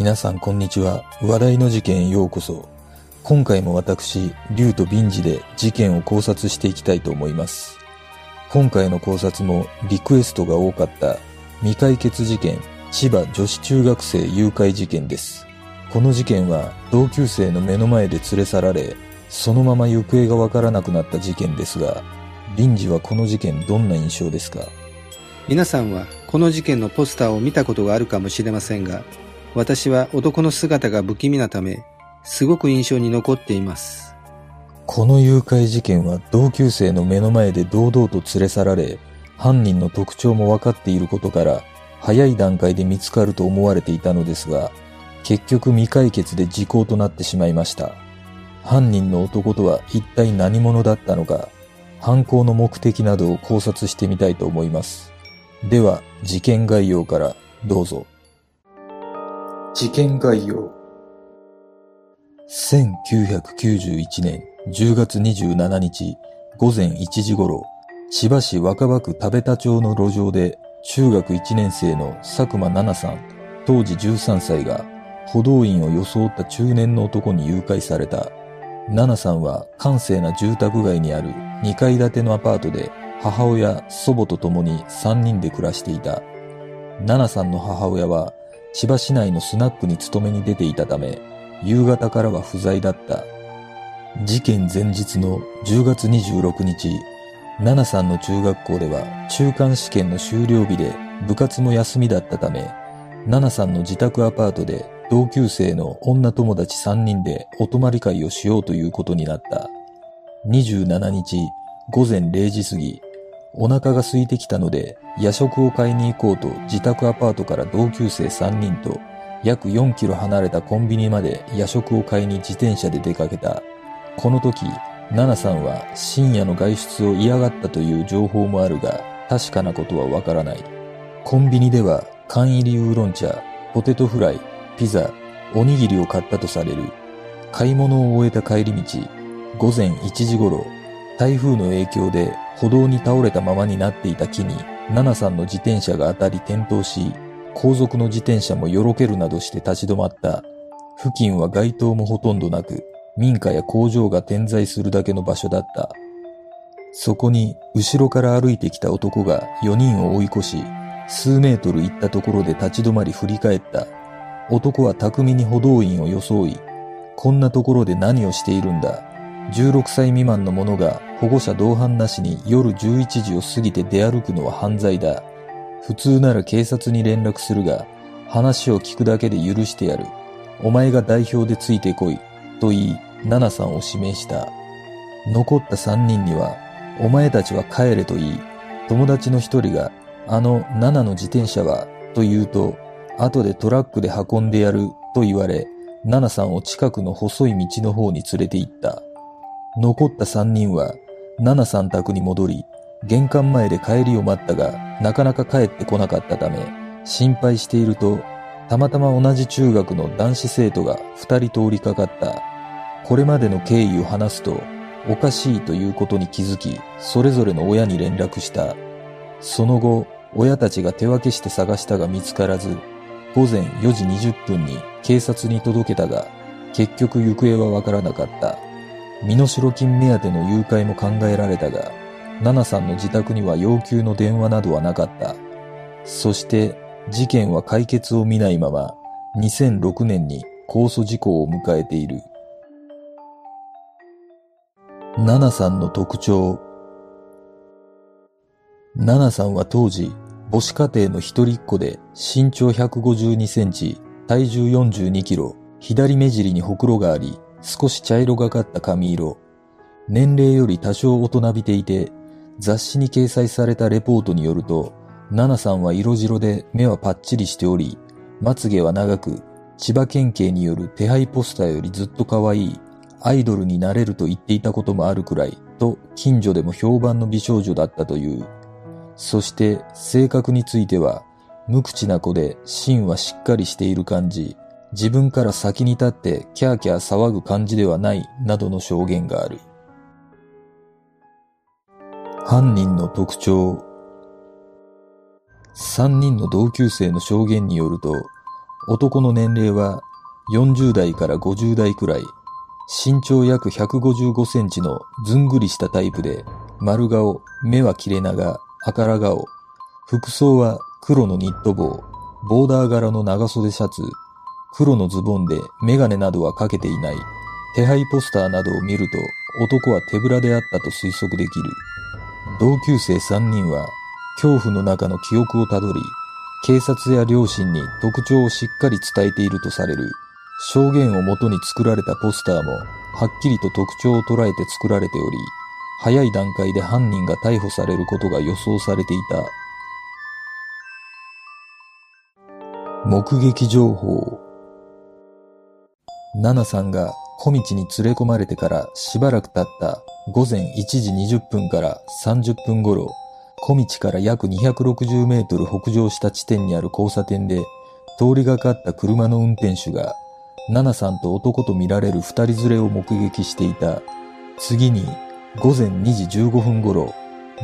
皆さんこんにちは。話題の事件へようこそ。今回も私、竜とビンジで事件を考察していきたいと思います。今回の考察もリクエストが多かった未解決事件、千葉女子中学生誘拐事件です。この事件は同級生の目の前で連れ去られ、そのまま行方がわからなくなった事件ですが、ンジはこの事件どんな印象ですか？皆さんはこの事件のポスターを見たことがあるかもしれませんが、私は男の姿が不気味なため、すごく印象に残っています。この誘拐事件は同級生の目の前で堂々と連れ去られ、犯人の特徴も分かっていることから、早い段階で見つかると思われていたのですが、結局未解決で時効となってしまいました。犯人の男とは一体何者だったのか、犯行の目的などを考察してみたいと思います。では、事件概要からどうぞ。事件概要1991年10月27日午前1時頃、千葉市若葉区田部田町の路上で中学1年生の佐久間奈々さん、当時13歳が歩道員を装った中年の男に誘拐された。奈々さんは閑静な住宅街にある2階建てのアパートで母親、祖母と共に3人で暮らしていた。奈々さんの母親は千葉市内のスナックに勤めに出ていたため、夕方からは不在だった。事件前日の10月26日、奈々さんの中学校では中間試験の終了日で部活も休みだったため、奈々さんの自宅アパートで同級生の女友達3人でお泊まり会をしようということになった。27日午前0時過ぎ、お腹が空いてきたので夜食を買いに行こうと自宅アパートから同級生3人と約4キロ離れたコンビニまで夜食を買いに自転車で出かけた。この時、ナナさんは深夜の外出を嫌がったという情報もあるが、確かなことはわからない。コンビニでは缶入りウーロン茶、ポテトフライ、ピザ、おにぎりを買ったとされる。買い物を終えた帰り道、午前1時頃、台風の影響で歩道に倒れたままになっていた木に、ナナさんの自転車が当たり転倒し、後続の自転車もよろけるなどして立ち止まった。付近は街灯もほとんどなく、民家や工場が点在するだけの場所だった。そこに後ろから歩いてきた男が4人を追い越し、数メートル行ったところで立ち止まり振り返った。男は巧みに歩道員を装い、こんなところで何をしているんだ？16歳未満の者が保護者同伴なしに夜11時を過ぎて出歩くのは犯罪だ。普通なら警察に連絡するが、話を聞くだけで許してやる。お前が代表でついてこい。と言い、ナナさんを指名した。残った3人には、お前たちは帰れと言い、友達の一人が、あのナナの自転車は、と言うと、後でトラックで運んでやる、と言われ、ナナさんを近くの細い道の方に連れて行った。残った三人は、ナナさん宅に戻り、玄関前で帰りを待ったが、なかなか帰ってこなかったため、心配していると、たまたま同じ中学の男子生徒が二人通りかかった。これまでの経緯を話すと、おかしいということに気づき、それぞれの親に連絡した。その後、親たちが手分けして探したが見つからず、午前4時20分に警察に届けたが、結局行方はわからなかった。身代金目当ての誘拐も考えられたが、ナナさんの自宅には要求の電話などはなかった。そして事件は解決を見ないまま2006年に控訴事項を迎えている。ナナさんの特徴ナナさんは当時母子家庭の一人っ子で身長152センチ、体重42キロ、左目尻にほくろがあり、少し茶色がかった髪色。年齢より多少大人びていて、雑誌に掲載されたレポートによると、ナナさんは色白で目はパッチリしており、まつげは長く、千葉県警による手配ポスターよりずっと可愛い、アイドルになれると言っていたこともあるくらい、と近所でも評判の美少女だったという。そして性格については、無口な子で芯はしっかりしている感じ、自分から先に立ってキャーキャー騒ぐ感じではないなどの証言がある。犯人の特徴三人の同級生の証言によると、男の年齢は40代から50代くらい、身長約155センチのずんぐりしたタイプで、丸顔、目は切れ長、赤ら顔。服装は黒のニット帽、ボーダー柄の長袖シャツ、黒のズボンでメガネなどはかけていない。手配ポスターなどを見ると男は手ぶらであったと推測できる。同級生3人は恐怖の中の記憶をたどり、警察や両親に特徴をしっかり伝えているとされる。証言をもとに作られたポスターもはっきりと特徴を捉えて作られており、早い段階で犯人が逮捕されることが予想されていた。目撃情報。ナナさんが小道に連れ込まれてからしばらく経った午前1時20分から30分頃、小道から約260メートル北上した地点にある交差点で、通りがかった車の運転手がナナさんと男とみられる二人連れを目撃していた。次に、午前2時15分頃、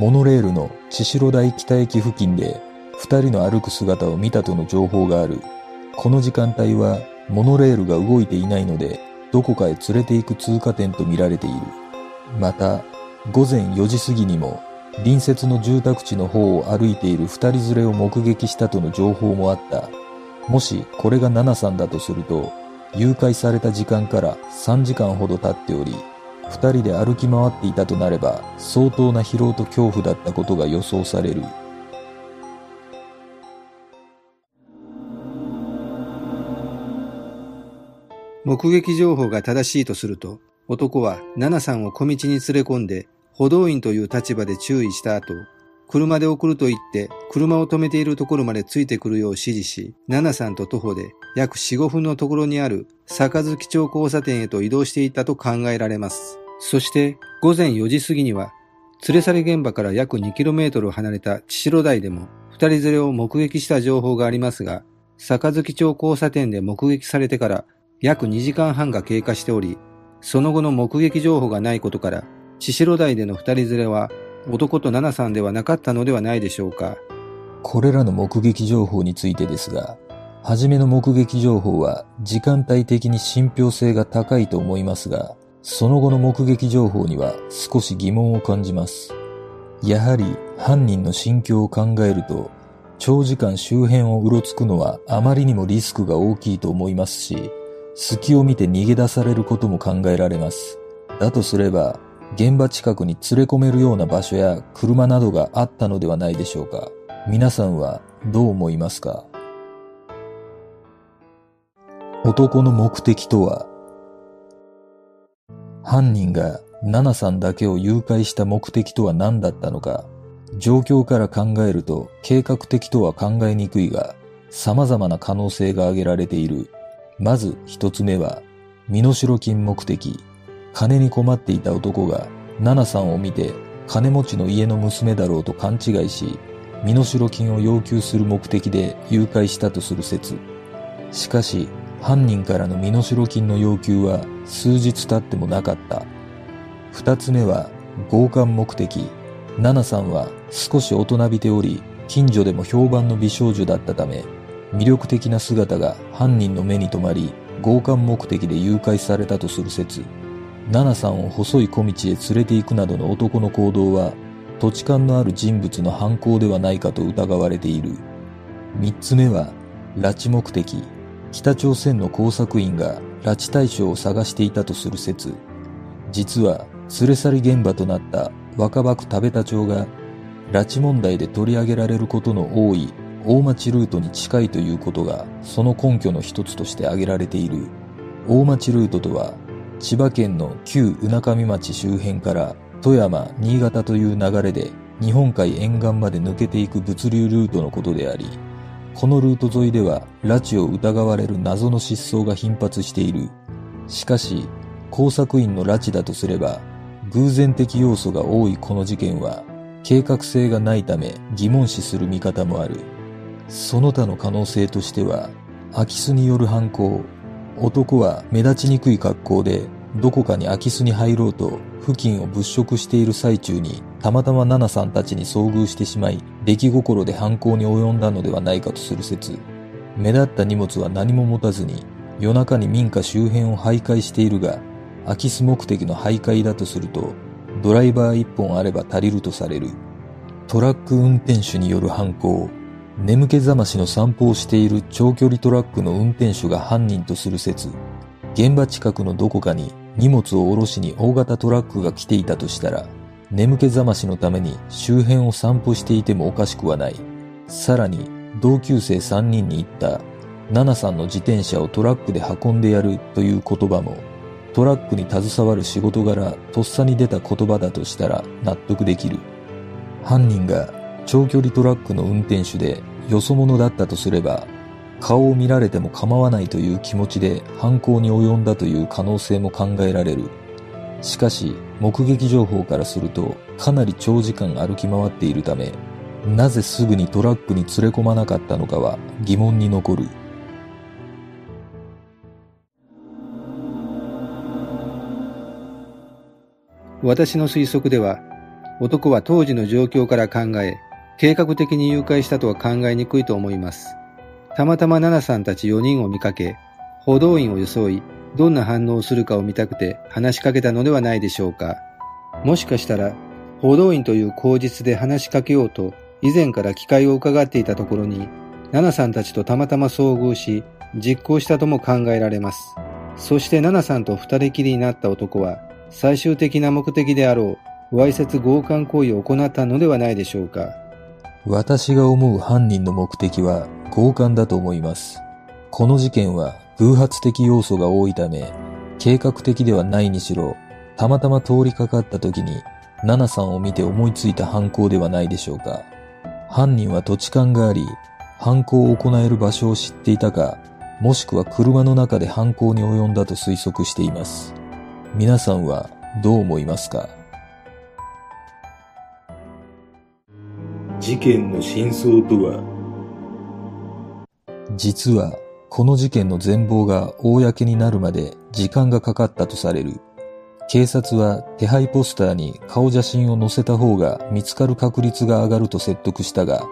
モノレールの千代台北駅付近で二人の歩く姿を見たとの情報がある。この時間帯はモノレールが動いていないので、どこかへ連れて行く通過点とみられている。また、午前4時過ぎにも隣接の住宅地の方を歩いている二人連れを目撃したとの情報もあった。もしこれがナナさんだとすると、誘拐された時間から3時間ほど経っており、二人で歩き回っていたとなれば相当な疲労と恐怖だったことが予想される。目撃情報が正しいとすると、男はナナさんを小道に連れ込んで、歩道員という立場で注意した後、車で送ると言って車を止めているところまでついてくるよう指示し、ナナさんと徒歩で約4、5分のところにある坂月町交差点へと移動していったと考えられます。そして午前4時過ぎには、連れ去り現場から約 2km 離れた千代台でも二人連れを目撃した情報がありますが、坂月町交差点で目撃されてから約2時間半が経過しており、その後の目撃情報がないことから、千代台での二人連れは男と奈々さんではなかったのではないでしょうか。これらの目撃情報についてですが、はじめの目撃情報は時間帯的に信憑性が高いと思いますが、その後の目撃情報には少し疑問を感じます。やはり犯人の心境を考えると、長時間周辺をうろつくのはあまりにもリスクが大きいと思いますし、隙を見て逃げ出されることも考えられます。だとすれば、現場近くに連れ込めるような場所や車などがあったのではないでしょうか。皆さんはどう思いますか？男の目的とは？犯人がナナさんだけを誘拐した目的とは何だったのか？状況から考えると計画的とは考えにくいが様々な可能性が挙げられている。まず一つ目は身代金目的。金に困っていた男が、ナナさんを見て、金持ちの家の娘だろうと勘違いし、身代金を要求する目的で誘拐したとする説。しかし、犯人からの身代金の要求は数日経ってもなかった。二つ目は、強姦目的。ナナさんは少し大人びており、近所でも評判の美少女だったため、魅力的な姿が犯人の目に留まり、強姦目的で誘拐されたとする説。ナナさんを細い小道へ連れて行くなどの男の行動は、土地勘のある人物の犯行ではないかと疑われている。三つ目は、拉致目的。北朝鮮の工作員が拉致対象を探していたとする説。実は、連れ去り現場となった若葉区食べた町が、拉致問題で取り上げられることの多い大町ルートに近いということが、その根拠の一つとして挙げられている。大町ルートとは、千葉県の旧宇中上町周辺から富山、新潟という流れで日本海沿岸まで抜けていく物流ルートのことであり、このルート沿いでは拉致を疑われる謎の失踪が頻発している。しかし、工作員の拉致だとすれば、偶然的要素が多いこの事件は、計画性がないため疑問視する見方もある。その他の可能性としては、空き巣による犯行、男は目立ちにくい格好でどこかに空き巣に入ろうと付近を物色している最中にたまたまナナさんたちに遭遇してしまい出来心で犯行に及んだのではないかとする説目立った荷物は何も持たずに夜中に民家周辺を徘徊しているが、空き巣目的の徘徊だとすると、ドライバー一本あれば足りるとされる。トラック運転手による犯行。眠気覚ましの散歩をしている長距離トラックの運転手が犯人とする説。現場近くのどこかに荷物を下ろしに大型トラックが来ていたとしたら、眠気覚ましのために周辺を散歩していてもおかしくはない。さらに、同級生3人に言った、ナナさんの自転車をトラックで運んでやるという言葉も、トラックに携わる仕事柄、とっさに出た言葉だとしたら納得できる。犯人が長距離トラックの運転手でよそ者だったとすれば、顔を見られても構わないという気持ちで犯行に及んだという可能性も考えられる。しかし、目撃情報からするとかなり長時間歩き回っているため、なぜすぐにトラックに連れ込まなかったのかは疑問に残る。私の推測では、男は当時の状況から考え、計画的に誘拐したとは考えにくいと思います。たまたま奈々さんたち4人を見かけ、補導員を装い、どんな反応をするかを見たくて話しかけたのではないでしょうか。もしかしたら、補導員という口実で話しかけようと、以前から機会を伺っていたところに、奈々さんたちとたまたま遭遇し、実行したとも考えられます。そして奈々さんと二人きりになった男は、最終的な目的であろう、わいせつ強姦行為を行ったのではないでしょうか。私が思う犯人の目的は強姦だと思います。この事件は偶発的要素が多いため、計画的ではないにしろ、たまたま通りかかった時に、ナナさんを見て思いついた犯行ではないでしょうか。犯人は土地勘があり、犯行を行える場所を知っていたか、もしくは車の中で犯行に及んだと推測しています。皆さんはどう思いますか？事件の真相とは？実はこの事件の全貌が公になるまで時間がかかったとされる。警察は手配ポスターに顔写真を載せた方が見つかる確率が上がると説得したが、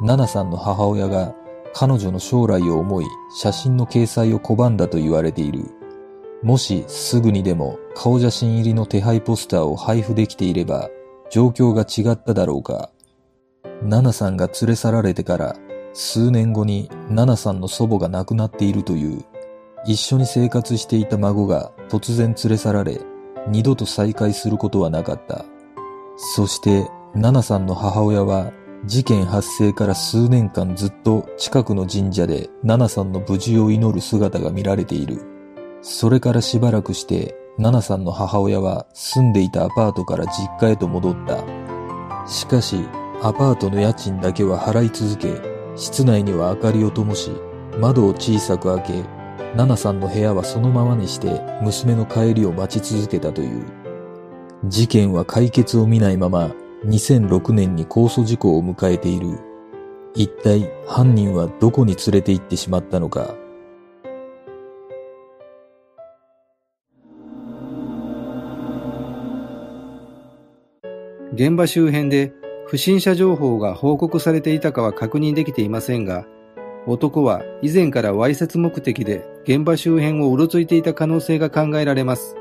ナナさんの母親が彼女の将来を思い写真の掲載を拒んだと言われている。もしすぐにでも顔写真入りの手配ポスターを配布できていれば状況が違っただろうか。ナナさんが連れ去られてから数年後にナナさんの祖母が亡くなっているという、一緒に生活していた孫が突然連れ去られ、二度と再会することはなかった。そして、ナナさんの母親は事件発生から数年間ずっと近くの神社でナナさんの無事を祈る姿が見られている。それからしばらくして、ナナさんの母親は住んでいたアパートから実家へと戻った。しかし、アパートの家賃だけは払い続け、室内には明かりを灯し、窓を小さく開け、ナナさんの部屋はそのままにして娘の帰りを待ち続けたという。事件は解決を見ないまま2006年に控訴事故を迎えている。一体犯人はどこに連れて行ってしまったのか。現場周辺で不審者情報が報告されていたかは確認できていませんが、男は以前からわいせつ目的で現場周辺をうろついていた可能性が考えられます。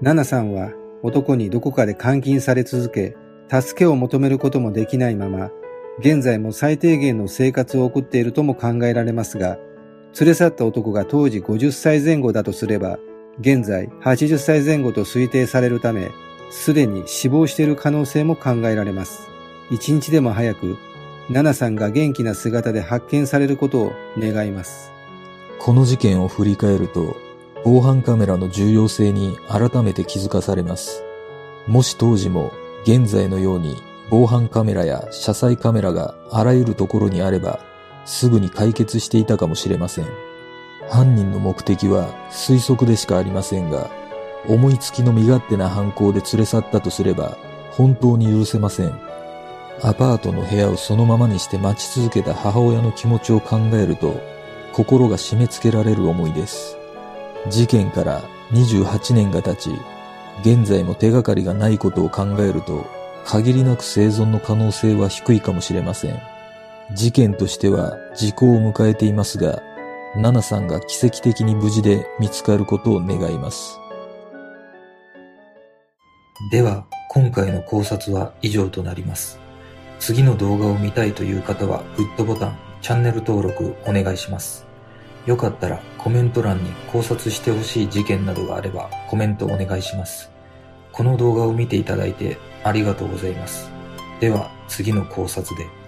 ナナさんは男にどこかで監禁され続け、助けを求めることもできないまま、現在も最低限の生活を送っているとも考えられますが、連れ去った男が当時50歳前後だとすれば、現在80歳前後と推定されるため、すでに死亡している可能性も考えられます。一日でも早く、ナナさんが元気な姿で発見されることを願います。この事件を振り返ると、防犯カメラの重要性に改めて気づかされます。もし当時も現在のように防犯カメラや車載カメラがあらゆるところにあれば、すぐに解決していたかもしれません。犯人の目的は推測でしかありませんが、思いつきの身勝手な犯行で連れ去ったとすれば、本当に許せません。アパートの部屋をそのままにして待ち続けた母親の気持ちを考えると、心が締め付けられる思いです。事件から28年が経ち、現在も手がかりがないことを考えると、限りなく生存の可能性は低いかもしれません。事件としては時効を迎えていますが、ナナさんが奇跡的に無事で見つかることを願います。では、今回の考察は以上となります。次の動画を見たいという方はグッドボタン、チャンネル登録お願いします。よかったらコメント欄に考察してほしい事件などがあればコメントお願いします。この動画を見ていただいてありがとうございます。では次の考察で。